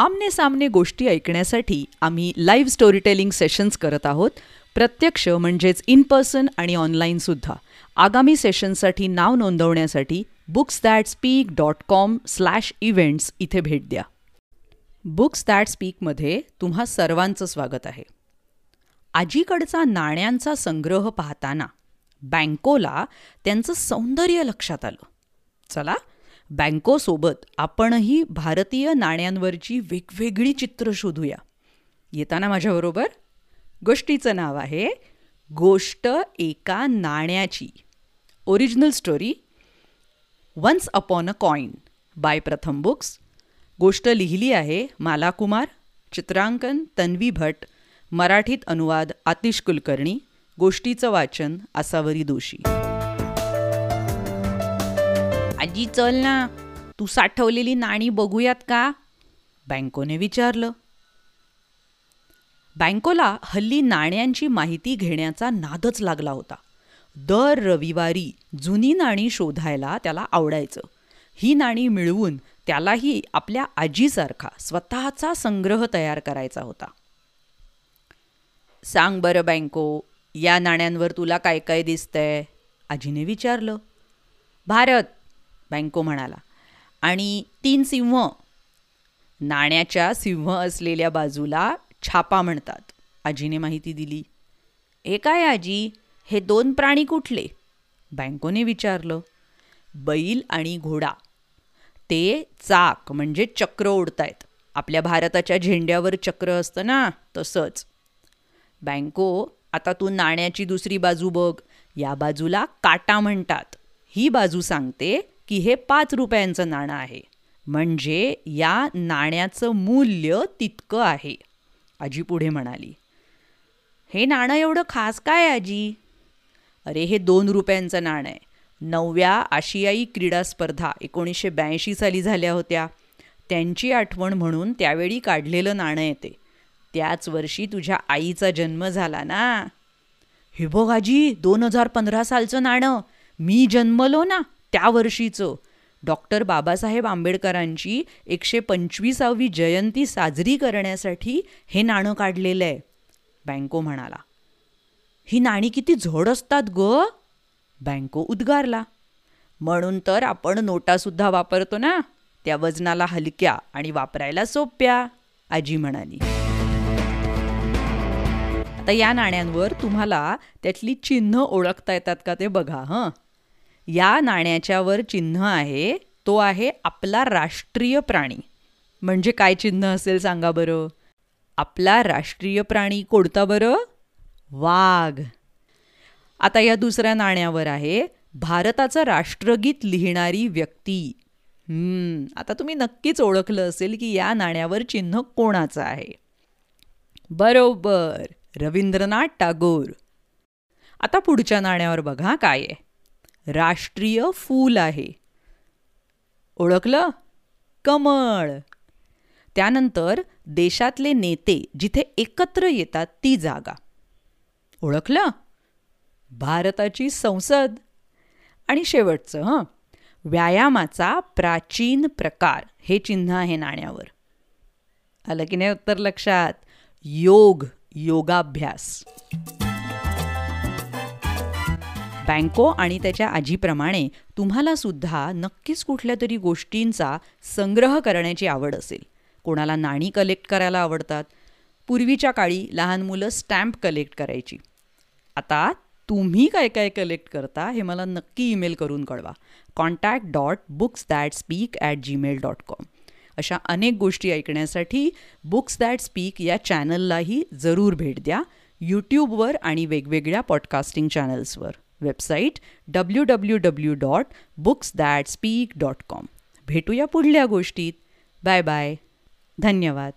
आमने सामने गोष्टी ऐकण्यासाठी आम्ही लाईव्ह स्टोरीटेलिंग सेशन्स करत आहोत. प्रत्यक्ष म्हणजेच इन पर्सन आणि ऑनलाईनसुद्धा आगामी सेशनसाठी नाव नोंदवण्यासाठी books that speak dot com slash events इथे भेट द्या. बुक्स दॅट स्पीकमध्ये तुम्हा सर्वांचं स्वागत आहे. आजीकडचा नाण्यांचा संग्रह पाहताना बँकोला त्यांचं सौंदर्य लक्षात आलं. चला बँकोसोबत आपणही भारतीय नाण्यांवरची वेगवेगळी चित्र शोधूया. येताना माझ्याबरोबर गोष्टीचं नाव आहे गोष्ट एका नाण्याची. Original story once upon a coin by Pratham books गोष्ट लिहिली आहे माला कुमार चित्रांकन तन्वी भट मराठीत अनुवाद आतिश कुलकर्णी गोष्टीचं वाचन आसावरी दोशी आजी चल ना. तू साठवलेली नाणी बघूयात का? बँकोने विचारलं. बँकोला हल्ली नाण्यांची माहिती घेण्याचा नादच लागला होता. दर रविवारी जुनी नाणी शोधायला त्याला आवडायचं. ही नाणी मिळवून त्यालाही आपल्या आजीसारखा स्वतःचा संग्रह तयार करायचा होता. सांग बरं बँको या नाण्यांवर तुला काय काय दिसतंय? आजीने विचारलं. भारत बँको म्हणाला. आणि तीन सिंह नाण्याच्या सिंह असलेल्या बाजूला छापा म्हणतात. आजीने माहिती दिली. हे काय आजी? हे दोन प्राणी कुठले? बँकोने विचारलं. बैल आणि घोडा. ते चाक म्हणजे चक्र ओढतायत. आपल्या भारताच्या झेंड्यावर चक्र असतं ना तसंच. बँको आता तू नाण्याची दुसरी बाजू बघ. या बाजूला काटा म्हणतात. ही बाजू सांगते की हे पाच रुपयांचं नाणं आहे. म्हणजे या नाण्याचं मूल्य तितकं आहे. आजी पुढे म्हणाली हे नाणं एवढं खास काय आजी? अरे हे दोन रुपयांचं नाणं आहे. नवव्या आशियाई क्रीडा स्पर्धा एकोणीसशे ब्याऐंशी साली झाल्या होत्या. त्यांची आठवण म्हणून त्यावेळी काढलेलं नाणं येते त्याच वर्षी तुझ्या आईचा जन्म झाला ना? हे बघ आजी दोन हजार पंधरा सालचं नाणं. मी जन्मलो ना. त्या वर्षीचं डॉक्टर बाबासाहेब आंबेडकरांची एकशे पंचवीसावी जयंती साजरी करण्यासाठी हे नाणं काढलेलं आहे. बँको म्हणाला ही नाणी किती झोड असतात ग. बँको उद्गारला म्हणून तर आपण नोटासुद्धा वापरतो ना त्या वजनाला हलक्या आणि वापरायला सोप्या आजी म्हणाली. आता या नाण्यांवर तुम्हाला त्यातली चिन्ह ओळखता येतात का ते बघा हं. या नाण्याच्यावर चिन्ह आहे तो आहे आपला राष्ट्रीय प्राणी. म्हणजे काय चिन्ह असेल सांगा बरं? आपला राष्ट्रीय प्राणी कोणता बरं? वाघ. आता या दुसऱ्या नाण्यावर आहे भारताचं राष्ट्रगीत लिहिणारी व्यक्ती. आता तुम्ही नक्कीच ओळखलं असेल की या नाण्यावर चिन्ह कोणाचं आहे. बरोबर रवींद्रनाथ टागोर. आता पुढच्या नाण्यावर बघा काय आहे. राष्ट्रीय फूल आहे. ओळखलं? कमळ. त्यानंतर देशातले नेते जिथे एकत्र येतात ती जागा. ओळखलं? भारताची संसद. आणि शेवटचं हं व्यायामाचा प्राचीन प्रकार हे चिन्ह आहे नाण्यावर. आलं की नाही उत्तर लक्षात? योग योगाभ्यास. बँको आणि त्याच्या आजीप्रमाणे तुम्हाला सुद्धा नक्कीच कुठल्या तरी गोष्टींचा संग्रह करण्याची आवड असेल. कोणाला नाणी कलेक्ट करायला आवडतात. पूर्वीच्या काळी लहान मुलं स्टॅम्प कलेक्ट करायची. आता तुम्ही काय काय कलेक्ट करता हे मला नक्की ईमेल करून कळवा. Contact dot books that speak at Gmail dot com अशा अनेक गोष्टी ऐकण्यासाठी बुक्स दॅट स्पीक या चॅनललाही जरूर भेट द्या. यूट्यूबवर आणि वेगवेगळ्या podcasting चॅनल्सवर website W W W dot books that speak dot com भेटूया पुढल्या गोष्टीत. बाय बाय धन्यवाद.